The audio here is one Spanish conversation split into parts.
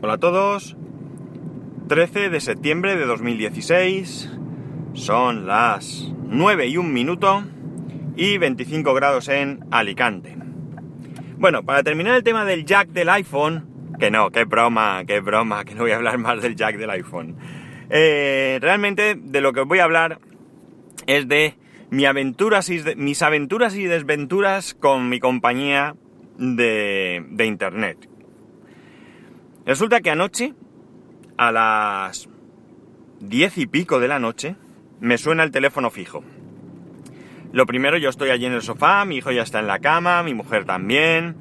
Hola a todos. 13 de septiembre de 2016. Son las 9 y 1 minuto y 25 grados en Alicante. Bueno, para terminar el tema del jack del iPhone, que no, qué broma, qué broma, que no voy a hablar más del jack del iPhone. Eh, realmente de lo que os voy a hablar es de mis aventuras y desventuras con mi compañía de internet. Resulta que anoche, a las diez y pico de la noche, me suena el teléfono fijo. Lo primero, yo estoy allí en el sofá, mi hijo ya está en la cama, mi mujer también.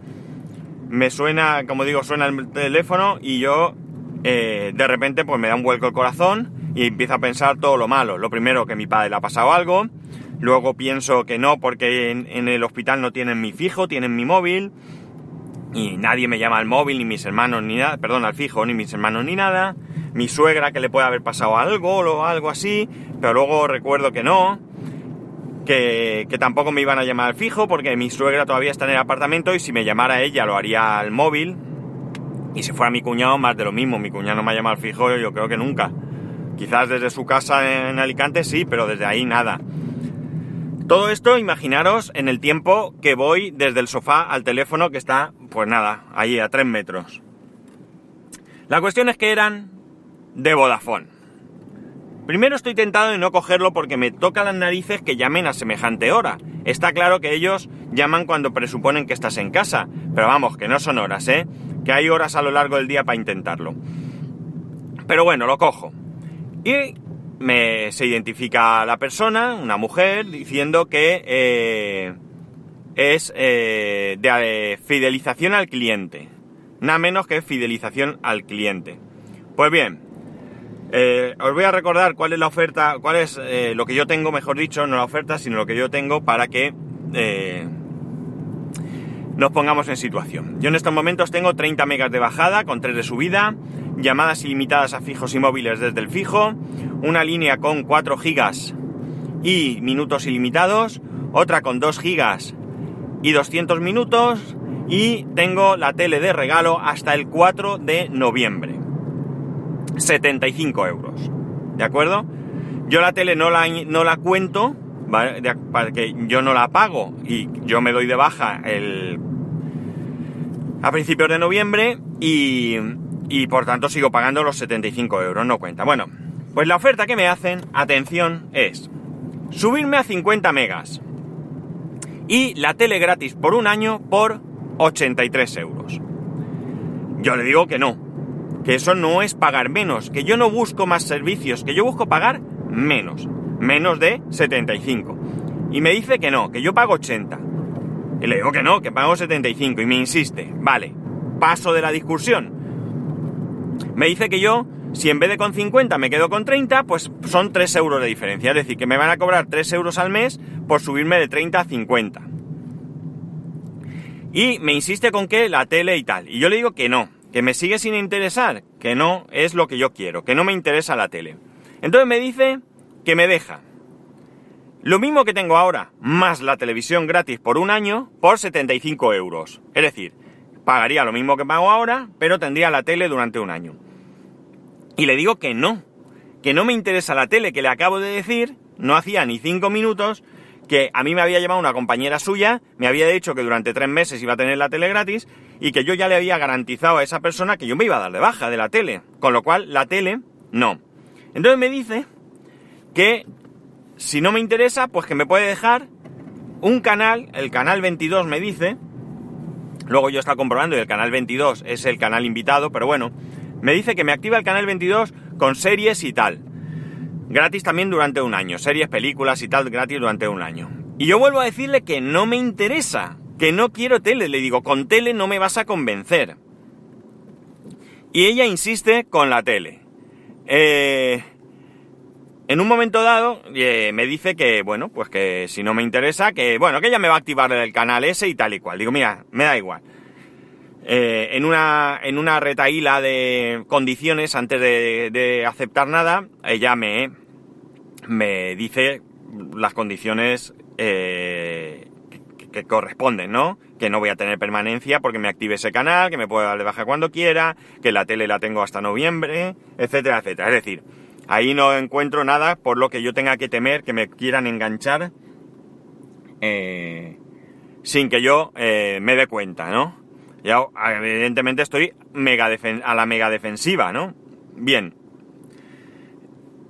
Me suena, como digo, suena el teléfono y yo eh, de repente pues me da un vuelco el corazón y empiezo a pensar todo lo malo. Lo primero, que mi padre le ha pasado algo. Luego pienso que no, porque en, en el hospital no tienen mi fijo, tienen mi móvil y nadie me llama al móvil, ni mis hermanos, ni nada, perdón, al fijo, ni mis hermanos, ni nada. Mi suegra que le puede haber pasado algo o algo así, pero luego recuerdo que no, que, que, tampoco me iban a llamar al fijo porque mi suegra todavía está en el apartamento y si me llamara ella lo haría al móvil. Y si fuera mi cuñado, más de lo mismo, mi cuñado no me ha llamado al fijo, yo creo que nunca. Quizás desde su casa en Alicante sí, pero desde ahí nada. Todo esto, imaginaros en el tiempo que voy desde el sofá al teléfono que está, pues nada, ahí a 3 metros. La cuestión es que eran de Vodafone. Primero estoy tentado de no cogerlo porque me toca las narices que llamen a semejante hora. Está claro que ellos llaman cuando presuponen que estás en casa, pero vamos, que no son horas, ¿eh? Que hay horas a lo largo del día para intentarlo. Pero bueno, lo cojo. Y me, se identifica la persona, una mujer, diciendo que eh, es eh, de fidelización al cliente. Nada menos que fidelización al cliente. Pues bien, eh, os voy a recordar cuál es la oferta, cuál es eh, lo que yo tengo, mejor dicho, no la oferta, sino lo que yo tengo para que eh, nos pongamos en situación. Yo en estos momentos tengo 30 megas de bajada con 3 de subida, llamadas ilimitadas a fijos y móviles desde el fijo, una línea con 4 gigas y minutos ilimitados, otra con 2 gigas y 200 minutos y tengo la tele de regalo hasta el 4 de noviembre. 75 euros. ¿De acuerdo? Yo la tele no la, no la cuento. Para que yo no la pago y yo me doy de baja el, a principios de noviembre y, y por tanto sigo pagando los 75 euros, no cuenta. Bueno, pues la oferta que me hacen, atención, es subirme a 50 megas y la tele gratis por un año por 83 euros. Yo le digo que no, que eso no es pagar menos, que yo no busco más servicios, que yo busco pagar menos, menos de 75. Y me dice que no, que yo pago 80. Y le digo que no, que pago 75 y me insiste. Vale, paso de la discusión. Me dice que yo, si en vez de con 50 me quedo con 30, pues son 3 euros de diferencia. Es decir, que me van a cobrar 3 euros al mes por subirme de 30 a 50. Y me insiste con que la tele y tal. Y yo le digo que no, que me sigue sin interesar, que no es lo que yo quiero, que no me interesa la tele. Entonces me dice que me deja. Lo mismo que tengo ahora, más la televisión gratis por un año, por 75 euros. Es decir, pagaría lo mismo que pago ahora, pero tendría la tele durante un año. Y le digo que no, que no me interesa la tele, que le acabo de decir, no hacía ni cinco minutos, que a mí me había llamado una compañera suya, me había dicho que durante tres meses iba a tener la tele gratis y que yo ya le había garantizado a esa persona que yo me iba a dar de baja de la tele. Con lo cual, la tele, no. Entonces me dice que si no me interesa, pues que me puede dejar un canal, el canal 22 me dice, luego yo estaba comprobando y el canal 22 es el canal invitado, pero bueno, me dice que me activa el canal 22 con series y tal. Gratis también durante un año, series, películas y tal, gratis durante un año. Y yo vuelvo a decirle que no me interesa, que no quiero tele, le digo, con tele no me vas a convencer. Y ella insiste con la tele. Eh, en un momento dado eh, me dice que, bueno, pues que si no me interesa, que, bueno, que ella me va a activar el canal ese y tal y cual. Digo, mira, me da igual. Eh, en, una, en una retaíla de condiciones antes de, aceptar nada, ella me, me dice las condiciones eh, que corresponden, ¿no? Que no voy a tener permanencia porque me active ese canal, que me puedo dar de baja cuando quiera, que la tele la tengo hasta noviembre, etcétera, etcétera. Es decir, ahí no encuentro nada por lo que yo tenga que temer que me quieran enganchar eh, sin que yo me dé cuenta, ¿no? Ya, evidentemente estoy a la mega defensiva, ¿no? Bien.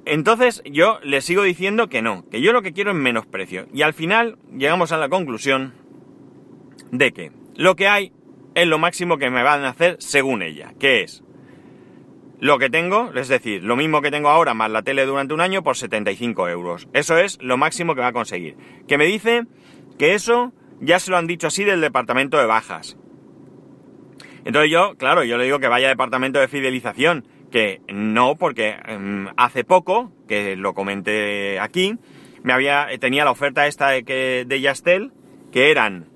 Entonces yo le sigo diciendo que no, que yo lo que quiero es menos precio. Y al final llegamos a la conclusión de que lo que hay es lo máximo que me van a hacer según ella, que es lo que tengo, es decir, lo mismo que tengo ahora más la tele durante un año por 75 euros. Eso es lo máximo que va a conseguir. Que me dice que eso ya se lo han dicho así del departamento de bajas. Entonces yo, claro, yo le digo que vaya departamento de fidelización, que no, porque em, hace poco, que lo comenté aquí, me había, tenía la oferta esta de, que, de Yastel, que eran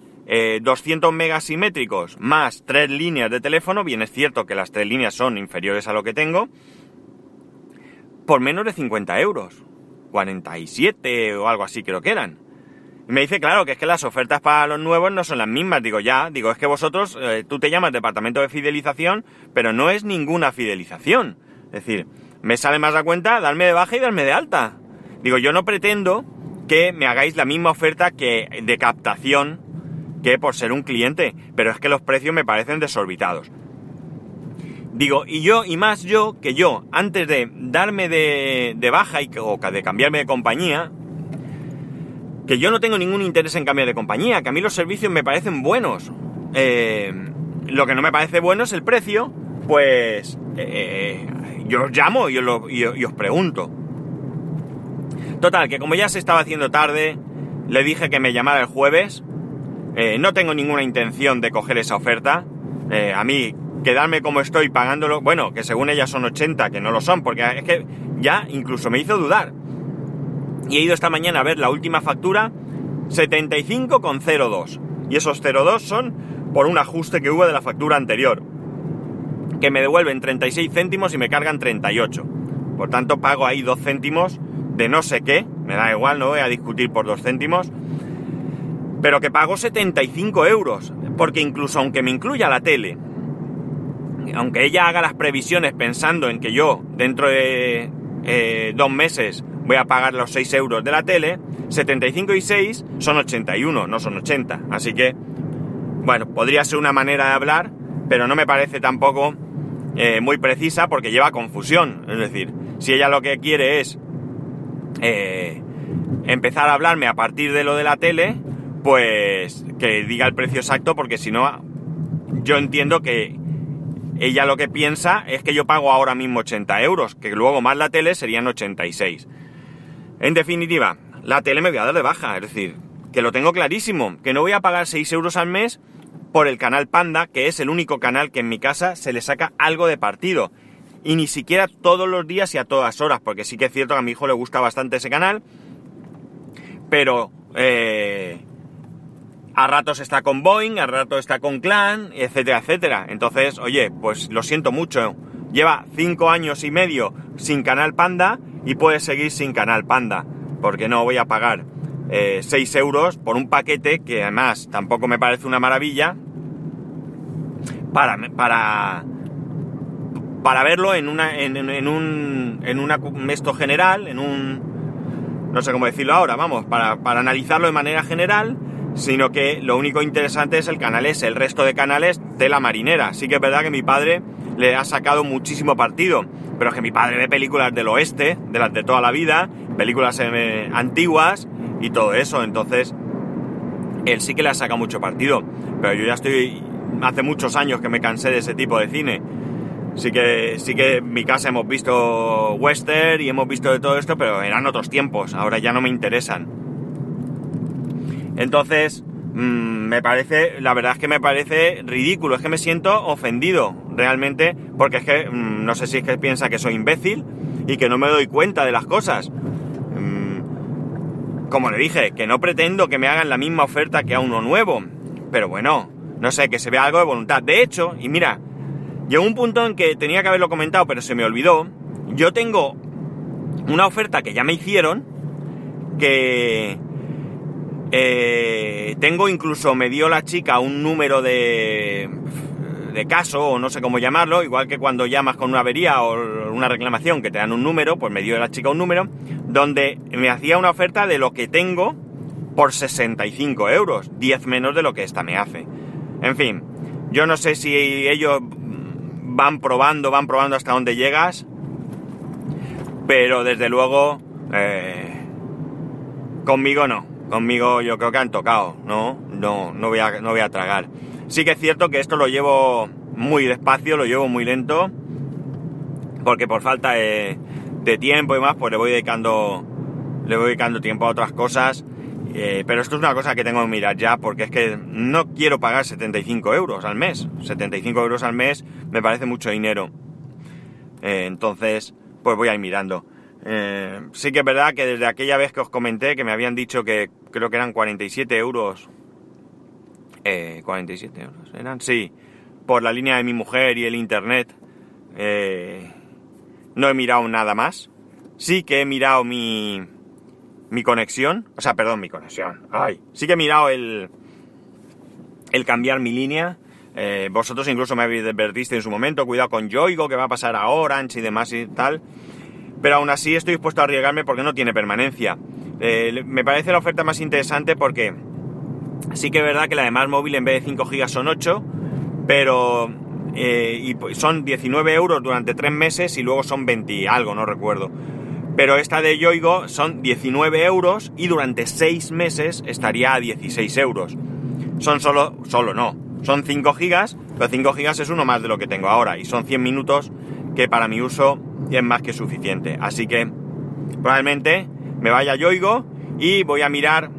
200 eh, megas simétricos más tres líneas de teléfono, bien es cierto que las tres líneas son inferiores a lo que tengo, por menos de 50 euros, 47 o algo así creo que eran. Y me dice, claro, que es que las ofertas para los nuevos no son las mismas. Digo, ya, digo, es que vosotros, eh, tú te llamas departamento de fidelización, pero no es ninguna fidelización. Es decir, me sale más a cuenta darme de baja y darme de alta. Digo, yo no pretendo que me hagáis la misma oferta que de captación que por ser un cliente, pero es que los precios me parecen desorbitados. Digo, y yo, y más yo, que yo, antes de darme de, baja y, o de cambiarme de compañía, que yo no tengo ningún interés en cambiar de compañía, que a mí los servicios me parecen buenos. Eh, lo que no me parece bueno es el precio, pues eh, yo os llamo y os, pregunto. Total, que como ya se estaba haciendo tarde, le dije que me llamara el jueves. Eh, no tengo ninguna intención de coger esa oferta. a mí, quedarme como estoy pagándolo, bueno, que según ella son 80, que no lo son, porque es que ya incluso me hizo dudar y he ido esta mañana a ver la última factura 75,02 y esos 0,2 son por un ajuste que hubo de la factura anterior que me devuelven 36 céntimos y me cargan 38 por tanto pago ahí 2 céntimos de no sé qué me da igual, no voy a discutir por 2 céntimos pero que pago 75 euros porque incluso aunque me incluya la tele aunque ella haga las previsiones pensando en que yo dentro de eh, dos meses voy a pagar los 6 euros de la tele, 75 y 6 son 81, no son 80. Así que, bueno, podría ser una manera de hablar, pero no me parece tampoco eh, muy precisa porque lleva confusión. Es decir, si ella lo que quiere es eh, empezar a hablarme a partir de lo de la tele, pues que diga el precio exacto porque si no, yo entiendo que ella lo que piensa es que yo pago ahora mismo 80 euros, que luego más la tele serían 86. En definitiva, la tele me voy a dar de baja, es decir, que lo tengo clarísimo, que no voy a pagar 6 euros al mes por el canal Panda, que es el único canal que en mi casa se le saca algo de partido. Y ni siquiera todos los días y a todas horas, porque sí que es cierto que a mi hijo le gusta bastante ese canal, pero eh, a ratos está con Boeing, a ratos está con Clan, etcétera, etcétera. Entonces, oye, pues lo siento mucho. Lleva 5 años y medio sin canal Panda y puedes seguir sin Canal Panda, porque no voy a pagar 6 eh, euros por un paquete que además tampoco me parece una maravilla para, para, para verlo en, una, en, un, en un esto general, en un... no sé cómo decirlo ahora, vamos, para, para analizarlo de manera general, sino que lo único interesante es el canal S, el resto de canales de la marinera. Sí que es verdad que mi padre le ha sacado muchísimo partido pero es que mi padre ve películas del oeste, de las de toda la vida, películas eh, antiguas y todo eso, entonces él sí que le ha sacado mucho partido, pero yo ya estoy, hace muchos años que me cansé de ese tipo de cine. Sí que, sí que en mi casa hemos visto western y hemos visto de todo esto, pero eran otros tiempos, ahora ya no me interesan. Entonces, Mm, me parece, la verdad es que me parece ridículo, es que me siento ofendido realmente, porque es que mm, no sé si es que piensa que soy imbécil y que no me doy cuenta de las cosas. Mm, como le dije, que no pretendo que me hagan la misma oferta que a uno nuevo, pero bueno, no sé, que se vea algo de voluntad. De hecho, y mira, llegó un punto en que tenía que haberlo comentado, pero se me olvidó, yo tengo una oferta que ya me hicieron, que Eh, tengo incluso, me dio la chica un número de, de caso, o no sé cómo llamarlo, igual que cuando llamas con una avería o una reclamación que te dan un número, pues me dio la chica un número, donde me hacía una oferta de lo que tengo por 65 euros, 10 menos de lo que esta me hace. En fin, yo no sé si ellos van probando, van probando hasta dónde llegas, pero desde luego eh, conmigo no, conmigo yo creo que han tocado, no, no, no voy a, no voy a tragar. Sí que es cierto que esto lo llevo muy despacio, lo llevo muy lento, porque por falta de, tiempo y más, pues le voy dedicando, le voy dedicando tiempo a otras cosas eh, pero esto es una cosa que tengo que mirar ya porque es que no quiero pagar 75 euros al mes. 75 euros al mes me parece mucho dinero. Eh, entonces, pues voy a ir mirando. Eh, sí que es verdad que desde aquella vez que os comenté que me habían dicho que creo que eran 47 euros. 47 euros, ¿eran? Sí, por la línea de mi mujer y el internet. no he mirado nada más. Sí que he mirado mi, mi conexión, o sea, perdón, mi conexión. Ay, sí que he mirado el, el cambiar mi línea. Eh, vosotros incluso me habéis advertiste en su momento, cuidado con Yoigo, que va a pasar a Orange y demás y tal. Pero aún así estoy dispuesto a arriesgarme porque no tiene permanencia. Eh, me parece la oferta más interesante porque sí que es verdad que la de más móvil en vez de 5 GB son 8, pero eh, y son 19 euros durante 3 meses y luego son 20 algo, no recuerdo. Pero esta de Yoigo son 19 euros y durante 6 meses estaría a 16 euros. Son solo, solo no, son 5 gigas, pero 5 gigas es uno más de lo que tengo ahora y son 100 minutos que para mi uso es más que suficiente. Así que probablemente me vaya Yoigo y voy a mirar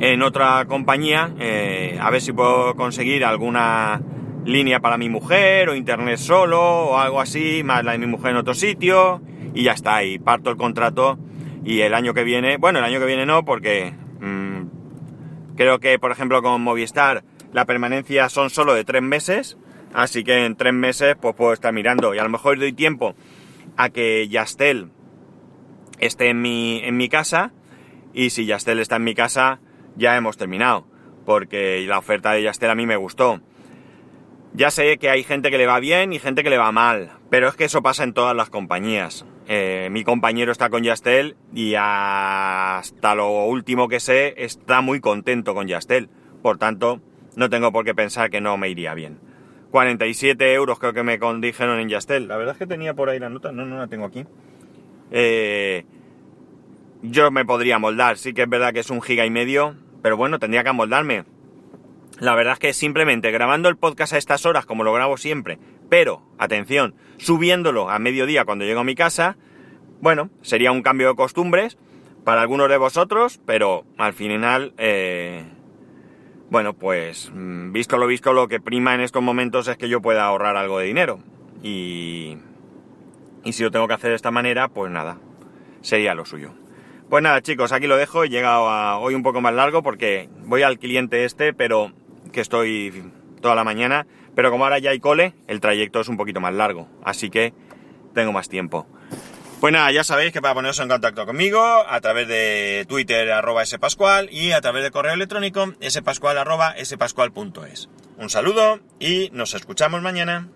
en otra compañía eh, a ver si puedo conseguir alguna línea para mi mujer o internet solo o algo así, más la de mi mujer en otro sitio y ya está, y parto el contrato y el año que viene, bueno, el año que viene no, porque mm, creo que, por ejemplo, con Movistar la permanencia son solo de tres meses, así que en tres meses pues puedo estar mirando y a lo mejor doy tiempo a que Yastel esté en mi, en mi casa y si Yastel está en mi casa ya hemos terminado, porque la oferta de Yastel a mí me gustó. Ya sé que hay gente que le va bien y gente que le va mal, pero es que eso pasa en todas las compañías. Eh, mi compañero está con Yastel y hasta lo último que sé está muy contento con Yastel. Por tanto, no tengo por qué pensar que no me iría bien. 47 euros creo que me dijeron en Yastel. La verdad es que tenía por ahí la nota, no, no la tengo aquí. Eh, yo me podría moldar, sí que es verdad que es un giga y medio, pero bueno, tendría que amoldarme. La verdad es que simplemente grabando el podcast a estas horas, como lo grabo siempre, pero, atención, subiéndolo a mediodía cuando llego a mi casa, bueno, sería un cambio de costumbres para algunos de vosotros, pero al final, eh, bueno, pues mm, visto lo visto, lo que prima en estos momentos es que yo pueda ahorrar algo de dinero. Y, y si lo tengo que hacer de esta manera, pues nada, sería lo suyo. Pues nada, chicos, aquí lo dejo. He llegado a hoy un poco más largo porque voy al cliente este, pero que estoy toda la mañana, pero como ahora ya hay cole, el trayecto es un poquito más largo, así que tengo más tiempo. Pues nada, ya sabéis que para poneros en contacto conmigo, a través de Twitter arroba spascual y a través de correo electrónico spascual arroba spascual.es. Un saludo y nos escuchamos mañana.